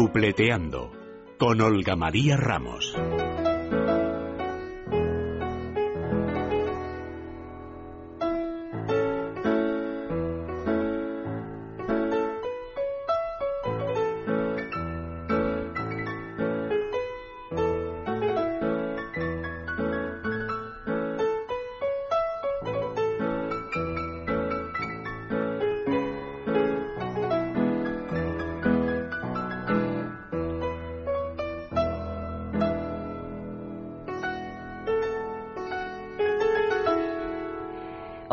Cupleteando con Olga María Ramos.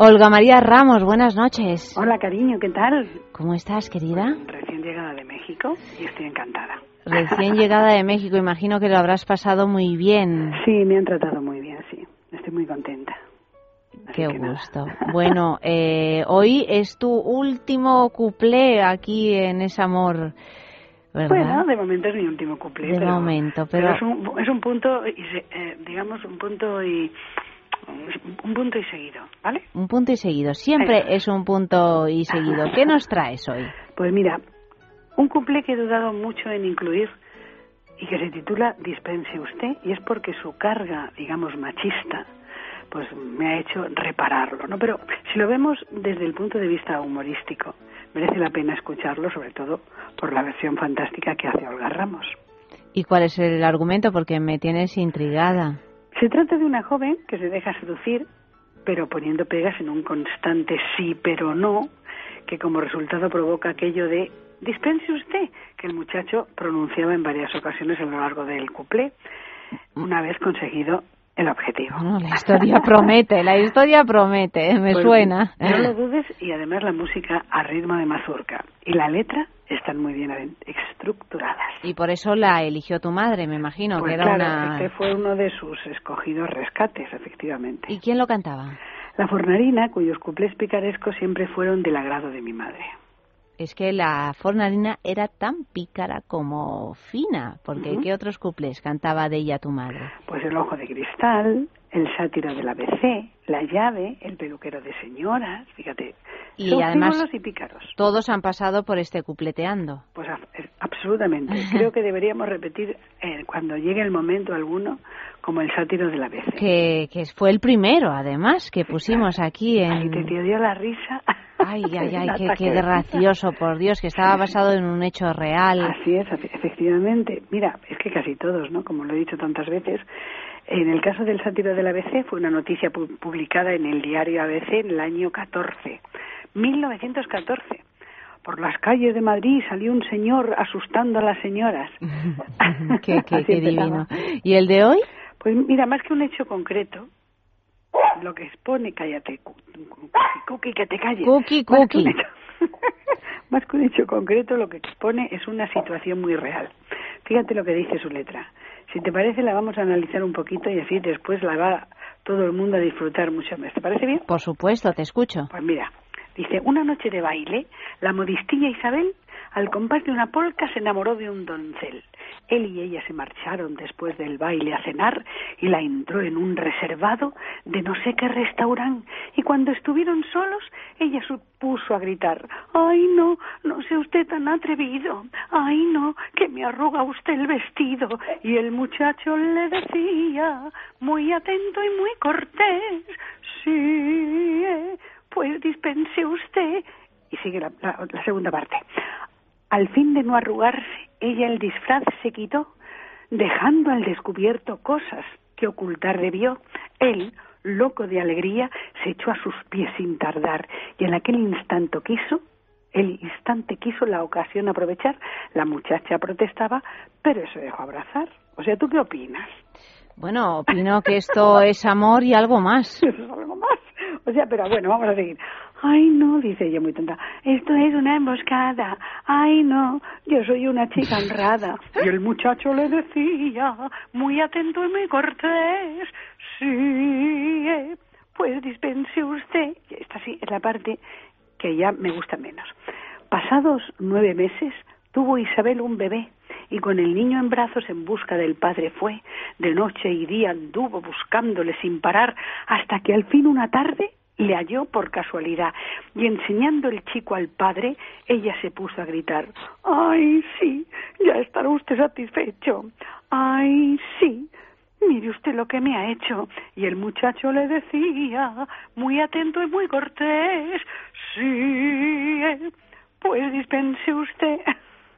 Olga María Ramos, buenas noches. Hola, cariño, ¿qué tal? ¿Cómo estás, querida? Recién llegada de México y estoy encantada. Recién llegada de México, imagino que lo habrás pasado muy bien. Sí, me han tratado muy bien, sí. Estoy muy contenta. Qué gusto. Bueno, eh, hoy es tu último cuplé aquí en ese amor. ¿verdad? Bueno, de momento es mi último cuplé. De pero, momento, pero... es, un, es un punto, eh, digamos, un punto y un punto y seguido, ¿vale? Un punto y seguido. Siempre Eso. es un punto y seguido. ¿Qué nos traes hoy? Pues mira, un cuplé que he dudado mucho en incluir y que se titula Dispense usted y es porque su carga, digamos, machista, pues me ha hecho repararlo, ¿no? Pero si lo vemos desde el punto de vista humorístico, merece la pena escucharlo, sobre todo por la versión fantástica que hace Olga Ramos. ¿Y cuál es el argumento? Porque me tienes intrigada. Se trata de una joven que se deja seducir, pero poniendo pegas en un constante sí pero no, que como resultado provoca aquello de dispense usted, que el muchacho pronunciaba en varias ocasiones a lo largo del cuplé, una vez conseguido el objetivo. Bueno, la historia promete, la historia promete, me Pues, suena. No lo dudes y además la música a ritmo de mazurca y la letra están muy bien estructuradas. Y por eso la eligió tu madre, me imagino, Pues que era claro, una... este fue uno de sus escogidos rescates, efectivamente. ¿Y quién lo cantaba? La fornarina, cuyos cuplés picarescos siempre fueron del agrado de mi madre. Es que la fornarina era tan pícara como fina, porque. ¿qué otros cuplés cantaba de ella tu madre? Pues el ojo de cristal, el sátiro del ABC, la llave, el peluquero de señoras, fíjate. Y son además- y pícaros. Todos han pasado por este cupleteando. Pues eh, absolutamente. Creo que deberíamos repetir eh, cuando llegue el momento alguno como el sátiro del ABC. Que, que fue el primero, además, que pusimos aquí Ay, te, en... te dio la risa. Ay, ay, ay, qué, qué gracioso, por Dios, que estaba basado en un hecho real. Así es, efe- efectivamente. Mira, es que casi todos, ¿no? Como lo he dicho tantas veces, en el caso del sátiro del ABC fue una noticia pu- publicada en el diario ABC en el año 14, 1914. Por las calles de Madrid salió un señor asustando a las señoras. qué, qué, divino. ¿Y el de hoy? Pues mira, más que un hecho concreto, lo que expone, cállate, cookie, que te calles. Cookie, cookie. Más que un hecho concreto, lo que expone es una situación muy real. Fíjate lo que dice su letra. Si te parece, la vamos a analizar un poquito y así después la va todo el mundo a disfrutar mucho más. ¿Te parece bien? Por supuesto, te escucho. Pues mira, dice, una noche de baile, la modistilla Isabel, al compás de una polca, se enamoró de un doncel. Él y ella se marcharon después del baile a cenar y la entró en un reservado de no sé qué restaurante. Y cuando estuvieron solos, ella se puso a gritar, ¡ay no, no sea usted tan atrevido! ¡ay no, que me arruga usted el vestido! Y el muchacho le decía, muy atento y muy cortés, sí, eh, pues dispense usted. Y sigue la, la- la segunda parte. Al fin de no arrugarse, ella el disfraz se quitó, dejando al descubierto cosas que ocultar debió. Él, loco de alegría, se echó a sus pies sin tardar y en aquel instante quiso, el instante quiso la ocasión aprovechar. La muchacha protestaba, pero se dejó abrazar. O sea, ¿tú qué opinas? Bueno, opino que esto es amor y algo más. Algo más. O sea, pero bueno, vamos a seguir. Ay, no, dice ella muy tonta. Esto es una emboscada. Ay, no, yo soy una chica honrada. Y el muchacho le decía, muy atento y muy cortés, sí, eh, pues dispense usted. Esta sí es la parte que ya me gusta menos. Pasados nueve meses, tuvo Isabel un bebé y con el niño en brazos en busca del padre fue. De noche y día anduvo buscándole sin parar hasta que al fin una tarde le halló por casualidad y enseñando el chico al padre, ella se puso a gritar, ¡ay, sí! Ya estará usted satisfecho. ¡ay, sí! Mire usted lo que me ha hecho. Y el muchacho le decía, muy atento y muy cortés, sí, pues dispense usted.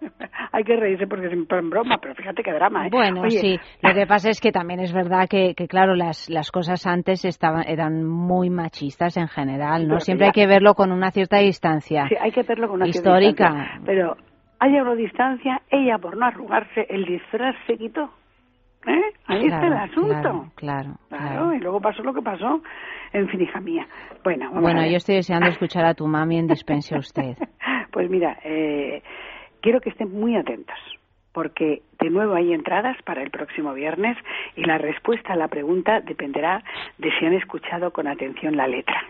Hay que reírse porque es en broma, pero fíjate qué drama. ¿eh? Bueno, sí. Lo que pasa es que también es verdad que, que claro, las, las cosas antes estaban eran muy machistas en general, ¿no? Siempre hay que verlo con una cierta distancia. Sí, hay que verlo con una histórica. Cierta distancia. Pero hay una distancia, ella por no arrugarse, el disfraz se quitó. ¿Eh? Ahí está el asunto. Claro, claro, Y luego pasó lo que pasó. En fin, hija mía. Bueno, bueno yo estoy deseando escuchar a tu mami en Dispense usted. pues mira, eh, quiero que estén muy atentos, porque de nuevo hay entradas para el próximo viernes y la respuesta a la pregunta dependerá de si han escuchado con atención la letra.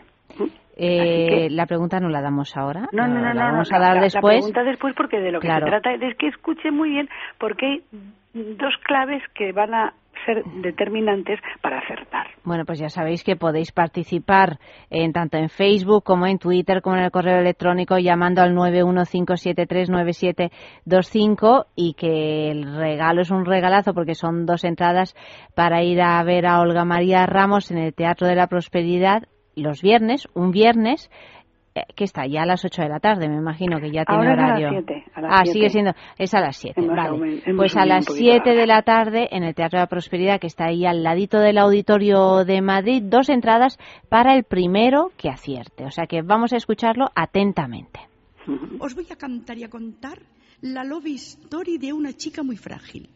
Eh, La pregunta no la damos ahora. No, no, no, la no, vamos a dar después. La pregunta después porque de lo que se trata es que escuche muy bien porque hay dos claves que van a ser determinantes para acertar. Bueno, pues ya sabéis que podéis participar en tanto en Facebook como en Twitter como en el correo electrónico llamando al 915739725 y que el regalo es un regalazo porque son dos entradas para ir a ver a Olga María Ramos en el Teatro de la Prosperidad los viernes, un viernes que está ya a las 8 de la tarde, me imagino que ya tiene horario. a las 7, ah, sigue siendo, es a las 7, vale. pues a las 7 de la tarde en el Teatro de la Prosperidad, que está ahí al ladito del Auditorio de Madrid, dos entradas para el primero que acierte. O sea que vamos a escucharlo atentamente. Os voy a cantar y a contar la love story de una chica muy frágil.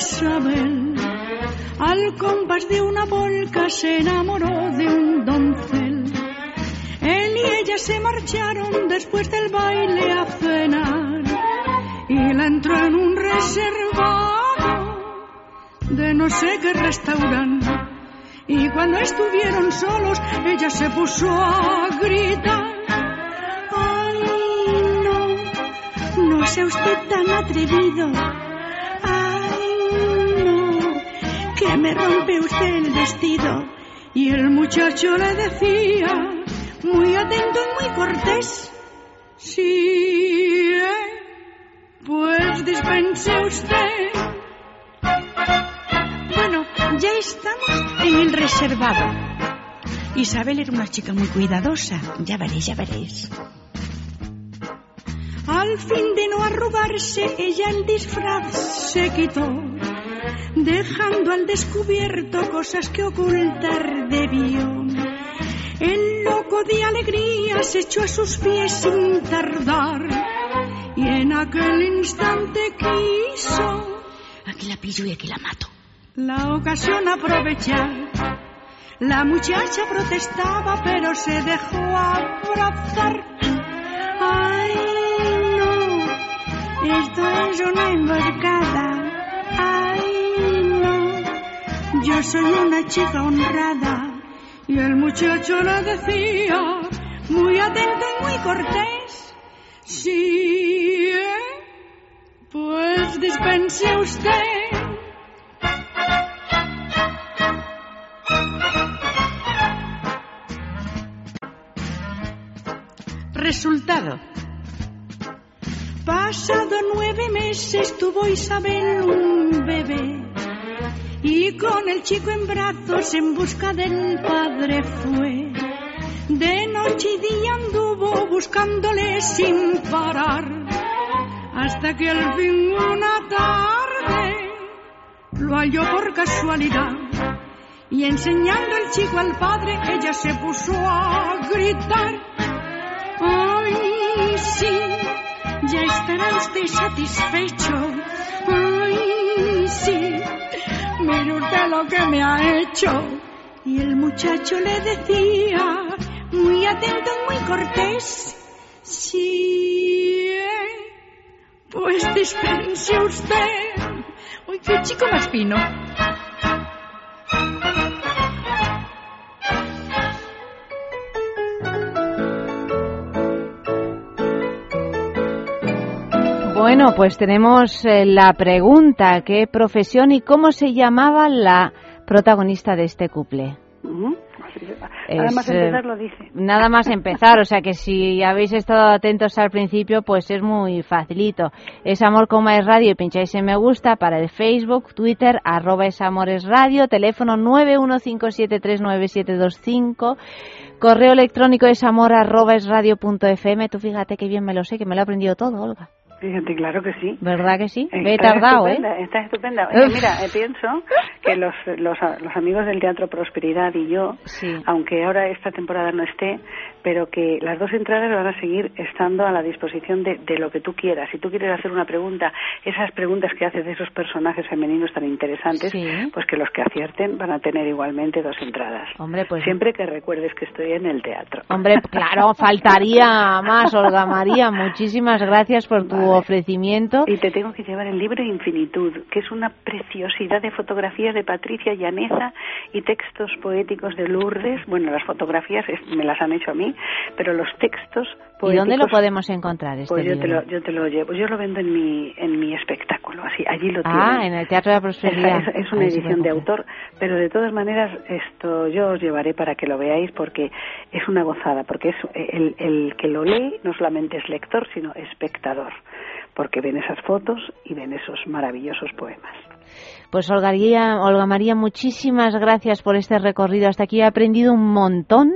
Isabel, al compás de una polca se enamoró de un doncel. Él y ella se marcharon después del baile a cenar y la entró en un reservado de no sé qué restaurante. Y cuando estuvieron solos, ella se puso a gritar. Sea usted tan atrevido que me rompe usted el vestido. Y el muchacho le decía, muy atento y muy cortés, sí, eh, pues dispense usted. Bueno, ya estamos en el reservado. Isabel era una chica muy cuidadosa, ya veréis, ya veréis. Al fin de no arrugarse, ella el disfraz se quitó dejando al descubierto cosas que ocultar debió. El loco de alegría se echó a sus pies sin tardar y en aquel instante quiso aquí la pillo y aquí la mato. La ocasión aprovechar. La muchacha protestaba pero se dejó abrazar. Ay, esto es una embarcada. Yo soy una chica honrada. Y el muchacho le decía, muy atento y muy cortés. Sí, ¿eh? pues dispense usted. Resultado. Pasado nueve meses tuvo Isabel un bebé y con el chico en brazos en busca del padre fue. De noche y día anduvo buscándole sin parar, hasta que al fin una tarde lo halló por casualidad. Y enseñando el chico al padre, ella se puso a gritar. ¡Ay, sí! Ya estará usted satisfecho. ¡Ay, sí! mire usted lo que me ha hecho. Y el muchacho le decía, muy atento, muy cortés. Sí, pues dispense usted. Uy, qué chico más fino. Bueno, pues tenemos eh, la pregunta, ¿qué profesión y cómo se llamaba la protagonista de este couple? Nada más empezar lo dice. Nada más empezar, o sea que si habéis estado atentos al principio, pues es muy facilito. Es Amor como es Radio y pincháis en me gusta para el Facebook, Twitter, arroba es Amores Radio, teléfono 915739725, correo electrónico es amor arroba es radio punto fm. Tú fíjate que bien me lo sé, que me lo he aprendido todo, Olga. Fíjate, claro que sí. ¿Verdad que sí? Eh, Me he tardado, ¿eh? Estás estupenda. Oye, mira, eh, pienso que los, los, los amigos del Teatro Prosperidad y yo, Sí. aunque ahora esta temporada no esté, pero que las dos entradas van a seguir estando a la disposición de, de lo que tú quieras. Si tú quieres hacer una pregunta, esas preguntas que haces de esos personajes femeninos tan interesantes, Sí. pues que los que acierten van a tener igualmente dos entradas. Hombre, pues... Siempre que recuerdes que estoy en el teatro. Hombre, claro, faltaría más, Olga María. Muchísimas gracias por tu Vale. ofrecimiento. Y te tengo que llevar el libro Infinitud, que es una preciosidad de fotografías de Patricia Llaneza y textos poéticos de Lourdes. Bueno, las fotografías me las han hecho a mí, pero los textos poéticos... ¿Y dónde lo podemos encontrar este Pues yo te, lo, yo te lo llevo, yo lo vendo en mi, en mi espectáculo, así, allí lo Ah, tienes. en el Teatro de la Prosperidad. Es, es una Ahí edición de autor, pero de todas maneras esto yo os llevaré para que lo veáis porque es una gozada, porque es el, el que lo lee no solamente es lector, sino espectador, porque ven esas fotos y ven esos maravillosos poemas. Pues Olga Olga María, muchísimas gracias por este recorrido. Hasta aquí he aprendido un montón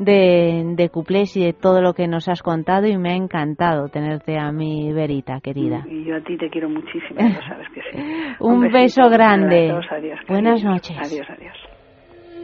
de, de cuplés y de todo lo que nos has contado y me ha encantado tenerte a mi verita, querida. Y yo a ti te quiero muchísimo, sabes que sí. Un besito, beso grande. abrazos, adiós, Buenas noches. Adiós, adiós.